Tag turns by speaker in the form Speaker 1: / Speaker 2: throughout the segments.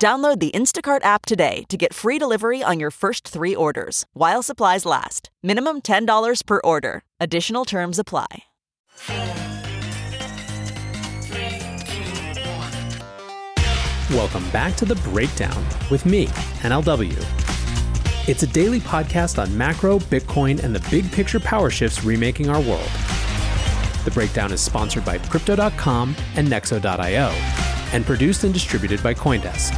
Speaker 1: Download the Instacart app today to get free delivery on your first three orders while supplies last. Minimum $10 per order. Additional terms apply.
Speaker 2: Welcome back to The Breakdown with me, NLW. It's a daily podcast on macro, Bitcoin, and the big picture power shifts remaking our world. The Breakdown is sponsored by Crypto.com and Nexo.io and produced and distributed by Coindesk.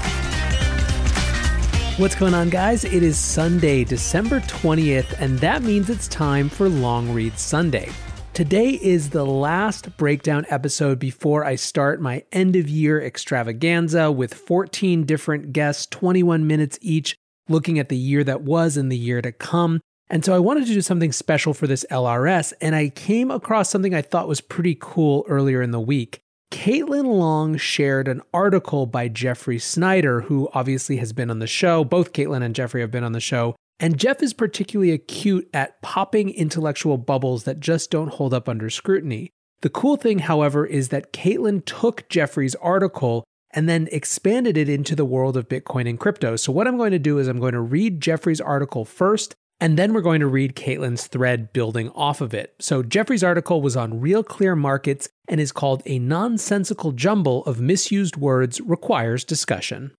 Speaker 2: What's going on, guys? It is Sunday, December 20th, and that means it's time for Long Read Sunday. Today is the last breakdown episode before I start my end of year extravaganza with 14 different guests, 21 minutes each, looking at the year that was and the year to come. And so I wanted to do something special for this LRS, and I came across something I thought was pretty cool earlier in the week. Caitlin Long shared an article by Jeffrey Snider, who obviously has been on the show. Both Caitlin and Jeffrey have been on the show. And Jeff is particularly acute at popping intellectual bubbles that just don't hold up under scrutiny. The cool thing, however, is that Caitlin took Jeffrey's article and then expanded it into the world of Bitcoin and crypto. So, what I'm going to do is I'm going to read Jeffrey's article first, and then we're going to read Caitlin's thread building off of it. So, Jeffrey's article was on Real Clear Markets and is called A Nonsensical Jumble of Misused Words Requires Discussion.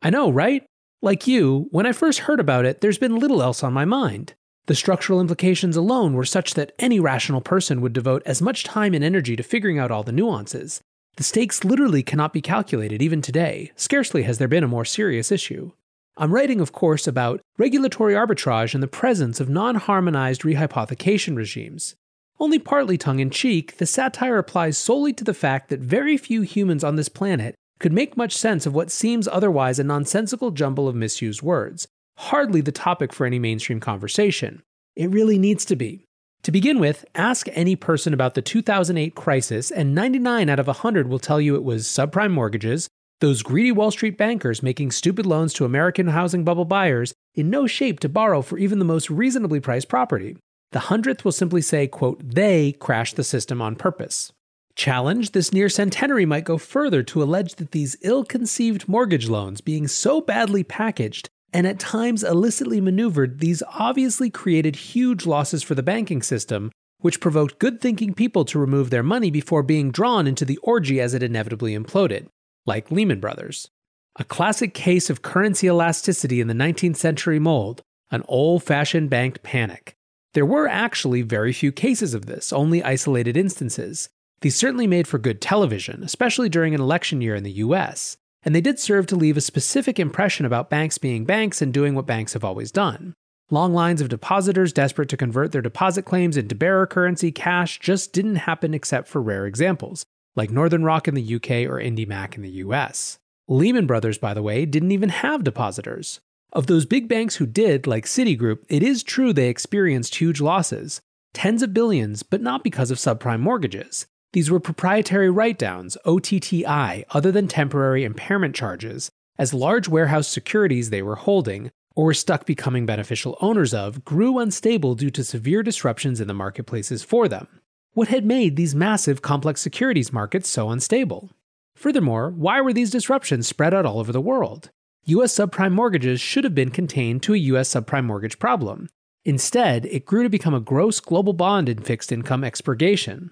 Speaker 2: I know, right? Like you, when I first heard about it, there's been little else on my mind. The structural implications alone were such that any rational person would devote as much time and energy to figuring out all the nuances. The stakes literally cannot be calculated even today. Scarcely has there been a more serious issue. I'm writing, of course, about regulatory arbitrage and the presence of non harmonized rehypothecation regimes. Only partly tongue in cheek, the satire applies solely to the fact that very few humans on this planet could make much sense of what seems otherwise a nonsensical jumble of misused words. Hardly the topic for any mainstream conversation. It really needs to be. To begin with, ask any person about the 2008 crisis, and 99 out of 100 will tell you it was subprime mortgages, those greedy Wall Street bankers making stupid loans to American housing bubble buyers in no shape to borrow for even the most reasonably priced property. The hundredth will simply say, quote, they crashed the system on purpose. Challenge, this near centenary might go further to allege that these ill conceived mortgage loans, being so badly packaged, and at times illicitly maneuvered, these obviously created huge losses for the banking system, which provoked good thinking people to remove their money before being drawn into the orgy as it inevitably imploded, like Lehman Brothers. A classic case of currency elasticity in the 19th century mold, an old fashioned banked panic. There were actually very few cases of this, only isolated instances. These certainly made for good television, especially during an election year in the US and they did serve to leave a specific impression about banks being banks and doing what banks have always done. Long lines of depositors desperate to convert their deposit claims into bearer currency cash just didn't happen except for rare examples, like Northern Rock in the UK or IndyMac in the US. Lehman Brothers, by the way, didn't even have depositors. Of those big banks who did, like Citigroup, it is true they experienced huge losses, tens of billions, but not because of subprime mortgages. These were proprietary write downs, OTTI, other than temporary impairment charges, as large warehouse securities they were holding, or were stuck becoming beneficial owners of, grew unstable due to severe disruptions in the marketplaces for them. What had made these massive complex securities markets so unstable? Furthermore, why were these disruptions spread out all over the world? US subprime mortgages should have been contained to a US subprime mortgage problem. Instead, it grew to become a gross global bond and fixed income expurgation.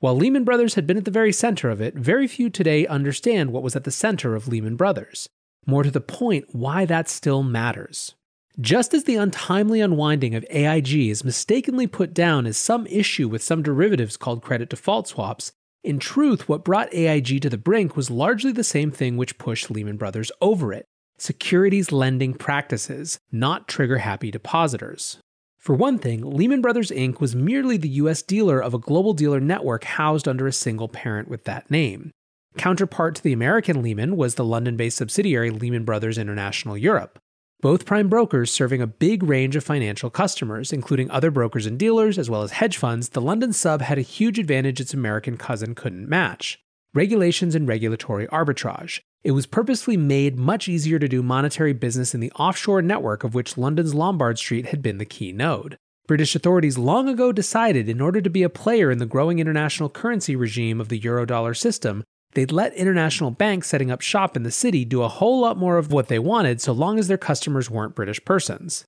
Speaker 2: While Lehman Brothers had been at the very center of it, very few today understand what was at the center of Lehman Brothers. More to the point, why that still matters. Just as the untimely unwinding of AIG is mistakenly put down as some issue with some derivatives called credit default swaps, in truth, what brought AIG to the brink was largely the same thing which pushed Lehman Brothers over it securities lending practices, not trigger happy depositors. For one thing, Lehman Brothers Inc. was merely the US dealer of a global dealer network housed under a single parent with that name. Counterpart to the American Lehman was the London based subsidiary Lehman Brothers International Europe both prime brokers serving a big range of financial customers, including other brokers and dealers, as well as hedge funds, the London sub had a huge advantage its American cousin couldn't match regulations and regulatory arbitrage. It was purposely made much easier to do monetary business in the offshore network of which London's Lombard Street had been the key node. British authorities long ago decided in order to be a player in the growing international currency regime of the Eurodollar system, they'd let international banks setting up shop in the city do a whole lot more of what they wanted so long as their customers weren't British persons.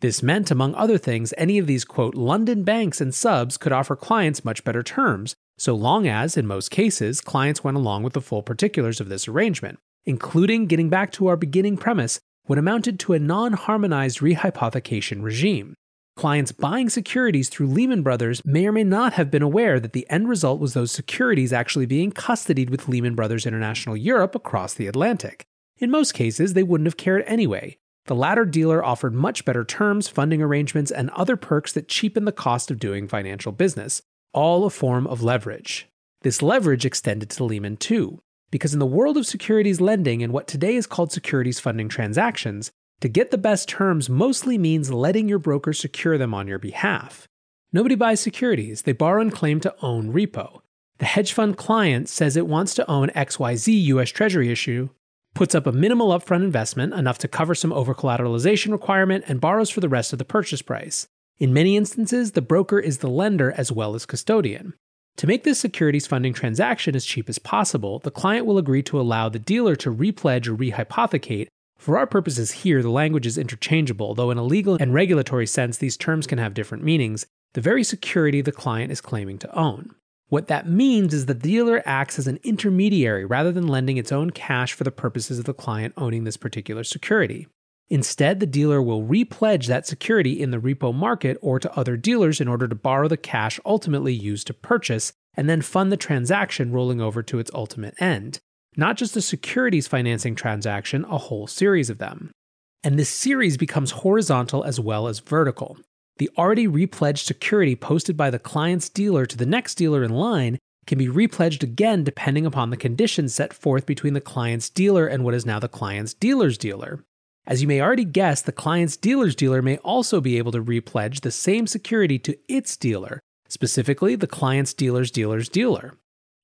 Speaker 2: This meant, among other things, any of these quote London banks and subs could offer clients much better terms, so long as, in most cases, clients went along with the full particulars of this arrangement, including getting back to our beginning premise, what amounted to a non harmonized rehypothecation regime. Clients buying securities through Lehman Brothers may or may not have been aware that the end result was those securities actually being custodied with Lehman Brothers International Europe across the Atlantic. In most cases, they wouldn't have cared anyway. The latter dealer offered much better terms, funding arrangements, and other perks that cheapen the cost of doing financial business, all a form of leverage. This leverage extended to Lehman too, because in the world of securities lending and what today is called securities funding transactions, to get the best terms mostly means letting your broker secure them on your behalf. Nobody buys securities, they borrow and claim to own repo. The hedge fund client says it wants to own XYZ US Treasury issue, puts up a minimal upfront investment, enough to cover some over collateralization requirement, and borrows for the rest of the purchase price. In many instances, the broker is the lender as well as custodian. To make this securities funding transaction as cheap as possible, the client will agree to allow the dealer to repledge or rehypothecate for our purposes here, the language is interchangeable, though in a legal and regulatory sense, these terms can have different meanings, the very security the client is claiming to own. What that means is the dealer acts as an intermediary rather than lending its own cash for the purposes of the client owning this particular security. Instead, the dealer will repledge that security in the repo market or to other dealers in order to borrow the cash ultimately used to purchase and then fund the transaction rolling over to its ultimate end not just a securities financing transaction, a whole series of them. And this series becomes horizontal as well as vertical. The already repledged security posted by the client's dealer to the next dealer in line can be repledged again depending upon the conditions set forth between the client's dealer and what is now the client's dealer's dealer. As you may already guess, the client's dealer's dealer may also be able to repledge the same security to its dealer, specifically the client's dealer's dealer's dealer.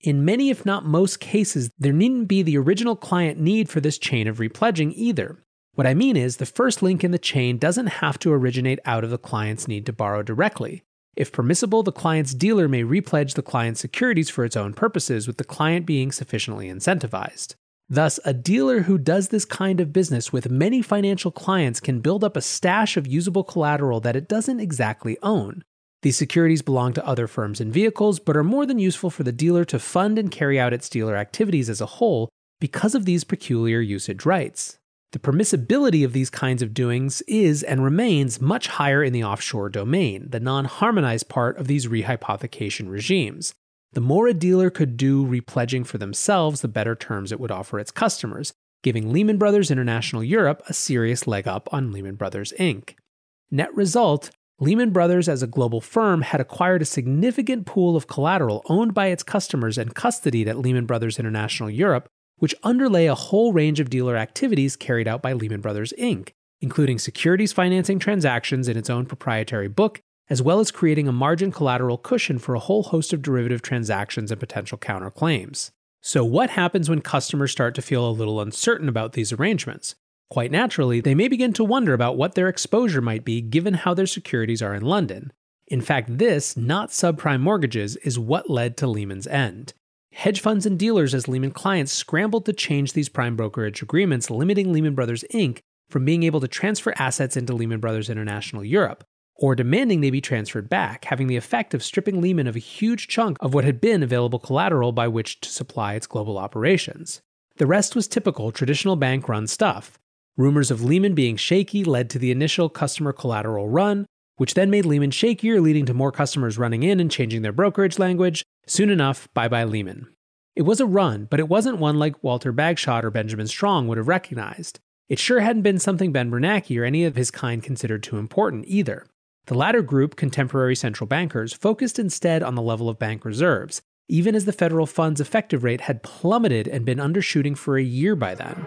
Speaker 2: In many, if not most cases, there needn't be the original client need for this chain of repledging either. What I mean is, the first link in the chain doesn't have to originate out of the client's need to borrow directly. If permissible, the client's dealer may repledge the client's securities for its own purposes, with the client being sufficiently incentivized. Thus, a dealer who does this kind of business with many financial clients can build up a stash of usable collateral that it doesn't exactly own. These securities belong to other firms and vehicles, but are more than useful for the dealer to fund and carry out its dealer activities as a whole because of these peculiar usage rights. The permissibility of these kinds of doings is and remains much higher in the offshore domain, the non harmonized part of these rehypothecation regimes. The more a dealer could do repledging for themselves, the better terms it would offer its customers, giving Lehman Brothers International Europe a serious leg up on Lehman Brothers Inc. Net result Lehman Brothers, as a global firm, had acquired a significant pool of collateral owned by its customers and custodied at Lehman Brothers International Europe, which underlay a whole range of dealer activities carried out by Lehman Brothers Inc., including securities financing transactions in its own proprietary book, as well as creating a margin collateral cushion for a whole host of derivative transactions and potential counterclaims. So, what happens when customers start to feel a little uncertain about these arrangements? Quite naturally, they may begin to wonder about what their exposure might be given how their securities are in London. In fact, this, not subprime mortgages, is what led to Lehman's end. Hedge funds and dealers as Lehman clients scrambled to change these prime brokerage agreements, limiting Lehman Brothers Inc. from being able to transfer assets into Lehman Brothers International Europe, or demanding they be transferred back, having the effect of stripping Lehman of a huge chunk of what had been available collateral by which to supply its global operations. The rest was typical traditional bank run stuff Rumors of Lehman being shaky led to the initial customer collateral run, which then made Lehman shakier, leading to more customers running in and changing their brokerage language. Soon enough, bye bye Lehman. It was a run, but it wasn't one like Walter Bagehot or Benjamin Strong would have recognized. It sure hadn't been something Ben Bernanke or any of his kind considered too important either. The latter group, contemporary central bankers, focused instead on the level of bank reserves, even as the federal funds effective rate had plummeted and been undershooting for a year by then.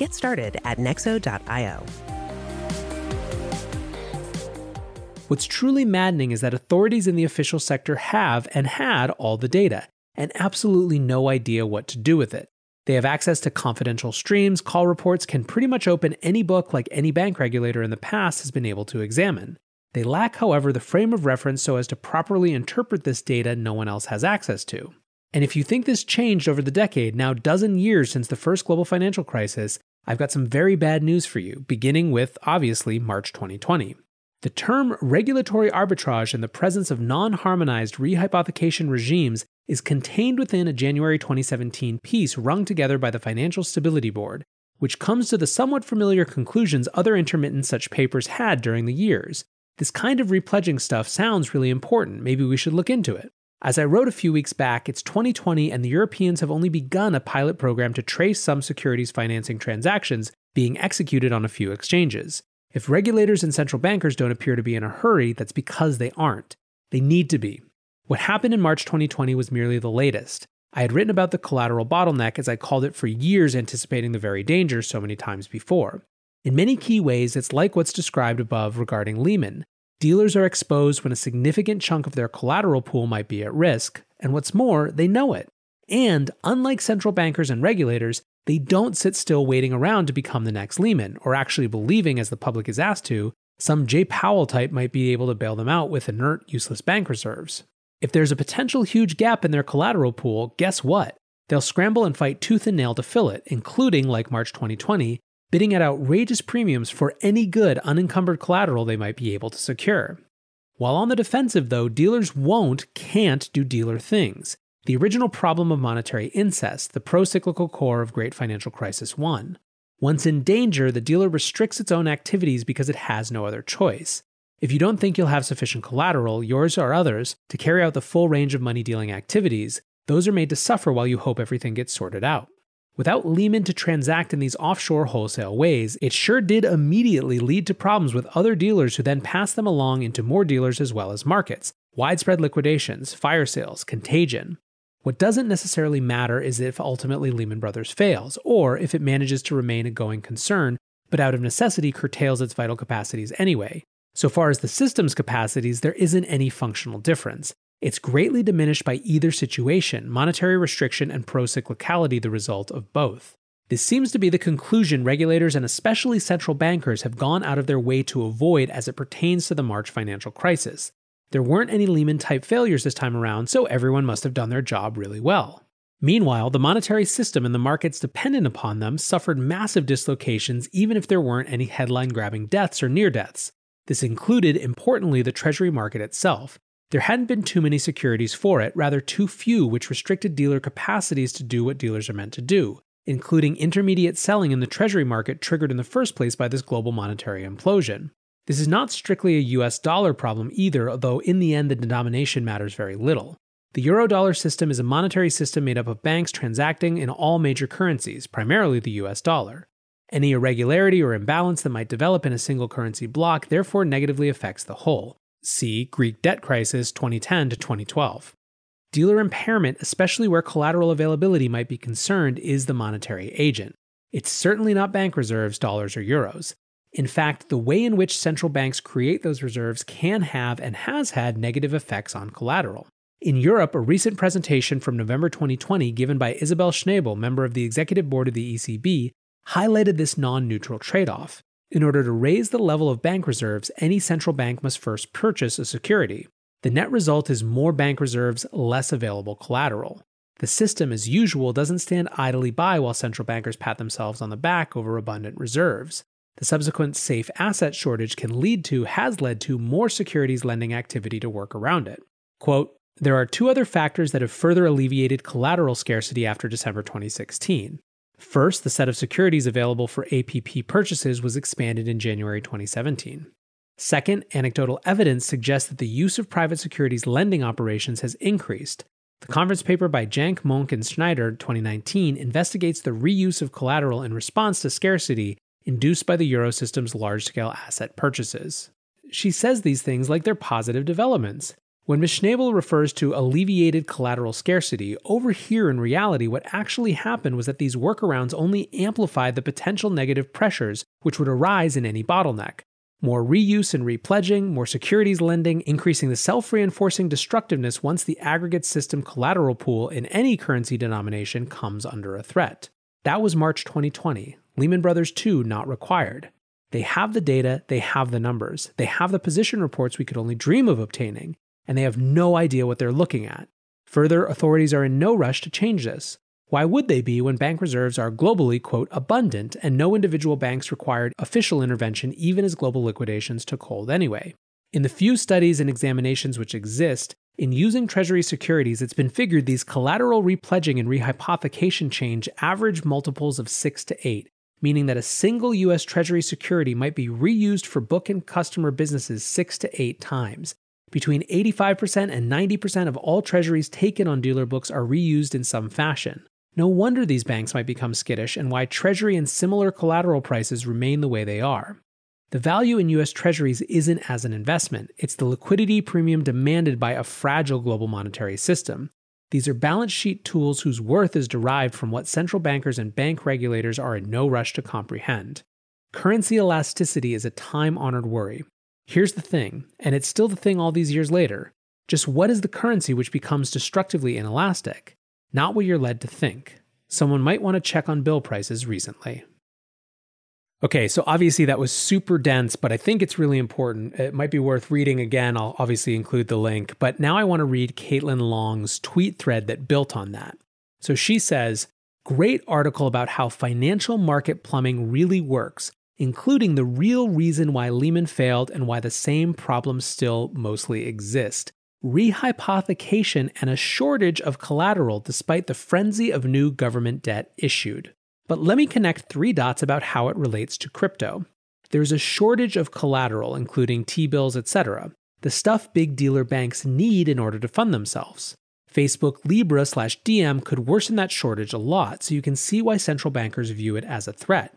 Speaker 3: Get started at Nexo.io.
Speaker 2: What's truly maddening is that authorities in the official sector have and had all the data, and absolutely no idea what to do with it. They have access to confidential streams, call reports, can pretty much open any book like any bank regulator in the past has been able to examine. They lack, however, the frame of reference so as to properly interpret this data no one else has access to. And if you think this changed over the decade, now dozen years since the first global financial crisis, I've got some very bad news for you, beginning with, obviously, March 2020. The term regulatory arbitrage in the presence of non harmonized rehypothecation regimes is contained within a January 2017 piece wrung together by the Financial Stability Board, which comes to the somewhat familiar conclusions other intermittent such papers had during the years. This kind of repledging stuff sounds really important, maybe we should look into it. As I wrote a few weeks back, it's 2020 and the Europeans have only begun a pilot program to trace some securities financing transactions being executed on a few exchanges. If regulators and central bankers don't appear to be in a hurry, that's because they aren't. They need to be. What happened in March 2020 was merely the latest. I had written about the collateral bottleneck as I called it for years, anticipating the very danger so many times before. In many key ways, it's like what's described above regarding Lehman. Dealers are exposed when a significant chunk of their collateral pool might be at risk, and what's more, they know it. And unlike central bankers and regulators, they don't sit still waiting around to become the next Lehman, or actually believing, as the public is asked to, some Jay Powell type might be able to bail them out with inert, useless bank reserves. If there's a potential huge gap in their collateral pool, guess what? They'll scramble and fight tooth and nail to fill it, including, like March 2020, bidding at outrageous premiums for any good unencumbered collateral they might be able to secure. While on the defensive, though, dealers won't, can't do dealer things the original problem of monetary incest, the pro cyclical core of Great Financial Crisis 1. Once in danger, the dealer restricts its own activities because it has no other choice. If you don't think you'll have sufficient collateral, yours or others, to carry out the full range of money dealing activities, those are made to suffer while you hope everything gets sorted out. Without Lehman to transact in these offshore wholesale ways, it sure did immediately lead to problems with other dealers who then passed them along into more dealers as well as markets, widespread liquidations, fire sales, contagion. What doesn't necessarily matter is if ultimately Lehman Brothers fails, or if it manages to remain a going concern, but out of necessity curtails its vital capacities anyway. So far as the system's capacities, there isn't any functional difference. It's greatly diminished by either situation, monetary restriction and procyclicality the result of both. This seems to be the conclusion regulators and especially central bankers have gone out of their way to avoid as it pertains to the March financial crisis. There weren't any Lehman type failures this time around, so everyone must have done their job really well. Meanwhile, the monetary system and the markets dependent upon them suffered massive dislocations even if there weren't any headline grabbing deaths or near deaths. This included, importantly, the Treasury market itself. There hadn't been too many securities for it, rather, too few, which restricted dealer capacities to do what dealers are meant to do, including intermediate selling in the Treasury market triggered in the first place by this global monetary implosion. This is not strictly a US dollar problem either, although in the end the denomination matters very little. The eurodollar system is a monetary system made up of banks transacting in all major currencies, primarily the US dollar. Any irregularity or imbalance that might develop in a single currency block therefore negatively affects the whole. See Greek debt crisis 2010 to 2012. Dealer impairment, especially where collateral availability might be concerned, is the monetary agent. It's certainly not bank reserves, dollars, or euros. In fact, the way in which central banks create those reserves can have and has had negative effects on collateral. In Europe, a recent presentation from November 2020 given by Isabel Schnabel, member of the executive board of the ECB, highlighted this non neutral trade off. In order to raise the level of bank reserves, any central bank must first purchase a security. The net result is more bank reserves, less available collateral. The system, as usual, doesn't stand idly by while central bankers pat themselves on the back over abundant reserves. The subsequent safe asset shortage can lead to, has led to, more securities lending activity to work around it. Quote, there are two other factors that have further alleviated collateral scarcity after December 2016. First, the set of securities available for APP purchases was expanded in January 2017. Second, anecdotal evidence suggests that the use of private securities lending operations has increased. The conference paper by Jank, Monk, and Schneider 2019 investigates the reuse of collateral in response to scarcity induced by the Eurosystem's large scale asset purchases. She says these things like they're positive developments. When Ms. Schnabel refers to alleviated collateral scarcity, over here in reality, what actually happened was that these workarounds only amplified the potential negative pressures which would arise in any bottleneck. More reuse and repledging, more securities lending, increasing the self reinforcing destructiveness once the aggregate system collateral pool in any currency denomination comes under a threat. That was March 2020. Lehman Brothers 2 not required. They have the data, they have the numbers, they have the position reports we could only dream of obtaining, and they have no idea what they're looking at. Further, authorities are in no rush to change this. Why would they be when bank reserves are globally, quote, abundant and no individual banks required official intervention even as global liquidations took hold anyway? In the few studies and examinations which exist, in using Treasury securities, it's been figured these collateral repledging and rehypothecation change average multiples of 6 to 8, meaning that a single US Treasury security might be reused for book and customer businesses 6 to 8 times. Between 85% and 90% of all treasuries taken on dealer books are reused in some fashion. No wonder these banks might become skittish and why Treasury and similar collateral prices remain the way they are. The value in US Treasuries isn't as an investment, it's the liquidity premium demanded by a fragile global monetary system. These are balance sheet tools whose worth is derived from what central bankers and bank regulators are in no rush to comprehend. Currency elasticity is a time honored worry, Here's the thing, and it's still the thing all these years later just what is the currency which becomes destructively inelastic? Not what you're led to think. Someone might want to check on bill prices recently. Okay, so obviously that was super dense, but I think it's really important. It might be worth reading again. I'll obviously include the link. But now I want to read Caitlin Long's tweet thread that built on that. So she says, Great article about how financial market plumbing really works including the real reason why Lehman failed and why the same problems still mostly exist rehypothecation and a shortage of collateral despite the frenzy of new government debt issued. But let me connect three dots about how it relates to crypto. There's a shortage of collateral, including T bills, etc., the stuff big dealer banks need in order to fund themselves. Facebook Libra slash Diem could worsen that shortage a lot, so you can see why central bankers view it as a threat.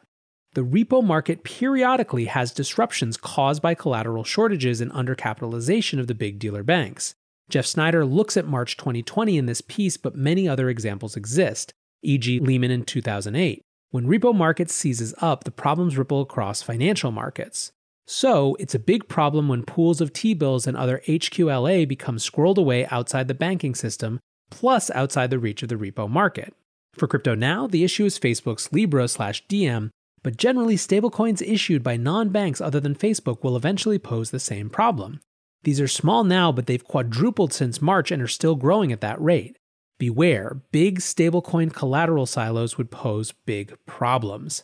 Speaker 2: The repo market periodically has disruptions caused by collateral shortages and undercapitalization of the big dealer banks. Jeff Snider looks at March 2020 in this piece, but many other examples exist, e.g., Lehman in 2008. When repo market seizes up, the problems ripple across financial markets. So, it's a big problem when pools of T bills and other HQLA become squirreled away outside the banking system, plus outside the reach of the repo market. For crypto now, the issue is Facebook's Libra slash Diem, but generally, stablecoins issued by non banks other than Facebook will eventually pose the same problem. These are small now, but they've quadrupled since March and are still growing at that rate. Beware, big stablecoin collateral silos would pose big problems.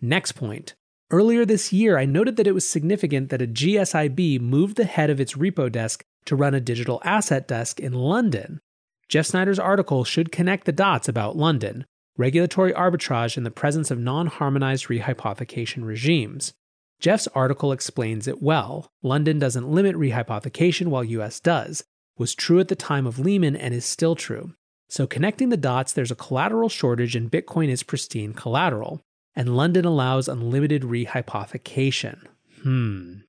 Speaker 2: Next point. Earlier this year, I noted that it was significant that a GSIB moved the head of its repo desk to run a digital asset desk in London. Jeff Snider's article should connect the dots about London regulatory arbitrage in the presence of non harmonized rehypothecation regimes. Jeff's article explains it well. London doesn't limit rehypothecation while US does, was true at the time of Lehman and is still true. So, connecting the dots, there's a collateral shortage and Bitcoin is pristine collateral. and London allows unlimited rehypothecation. Hmm.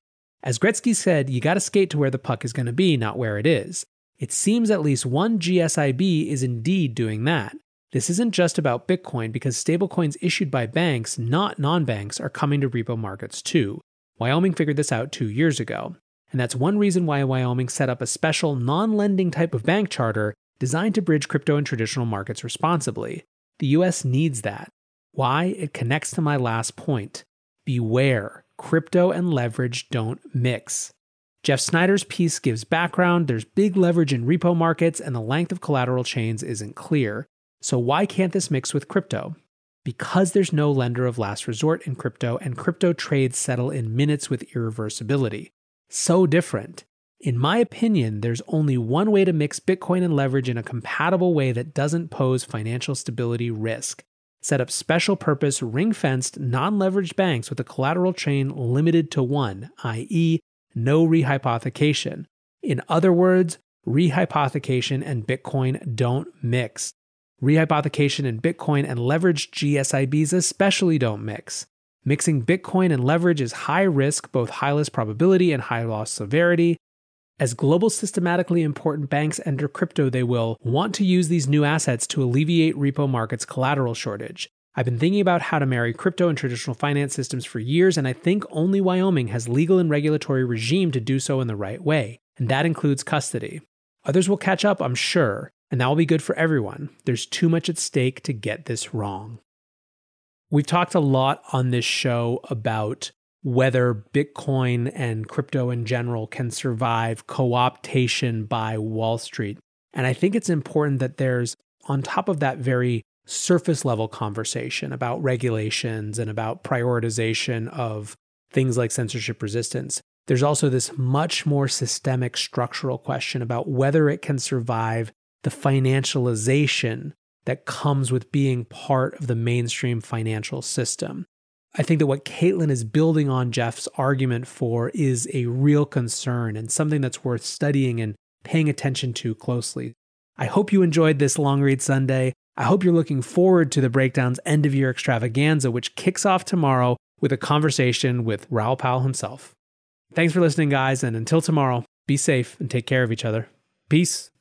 Speaker 2: As Gretzky said, you gotta skate to where the puck is gonna be, not where it is. It seems at least one GSIB is indeed doing that. This isn't just about Bitcoin because stablecoins issued by banks, not non banks, are coming to repo markets too. Wyoming figured this out two years ago. And that's one reason why Wyoming set up a special non lending type of bank charter designed to bridge crypto and traditional markets responsibly. The US needs that. Why? It connects to my last point. Beware, crypto and leverage don't mix. Jeff Snider's piece gives background, there's big leverage in repo markets, and the length of collateral chains isn't clear. So, why can't this mix with crypto? Because there's no lender of last resort in crypto, and crypto trades settle in minutes with irreversibility. So different. In my opinion, there's only one way to mix Bitcoin and leverage in a compatible way that doesn't pose financial stability risk. Set up special purpose, ring fenced, non leveraged banks with a collateral chain limited to one, i.e., no rehypothecation. In other words, rehypothecation and Bitcoin don't mix. Rehypothecation in Bitcoin and leveraged GSIBs especially don't mix. Mixing Bitcoin and leverage is high risk, both high loss probability and high loss severity. As global systematically important banks enter crypto, they will want to use these new assets to alleviate repo markets' collateral shortage. I've been thinking about how to marry crypto and traditional finance systems for years, and I think only Wyoming has legal and regulatory regime to do so in the right way, and that includes custody. Others will catch up, I'm sure, and that will be good for everyone. There's too much at stake to get this wrong. We've talked a lot on this show about whether Bitcoin and crypto in general can survive co optation by Wall Street. And I think it's important that there's, on top of that very surface level conversation about regulations and about prioritization of things like censorship resistance, there's also this much more systemic structural question about whether it can survive the financialization that comes with being part of the mainstream financial system. I think that what Caitlin is building on Jeff's argument for is a real concern and something that's worth studying and paying attention to closely. I hope you enjoyed this long read Sunday. I hope you're looking forward to the breakdown's end of year extravaganza, which kicks off tomorrow with a conversation with Raoul Pal himself. Thanks for listening, guys, and until tomorrow, be safe and take care of each other. Peace.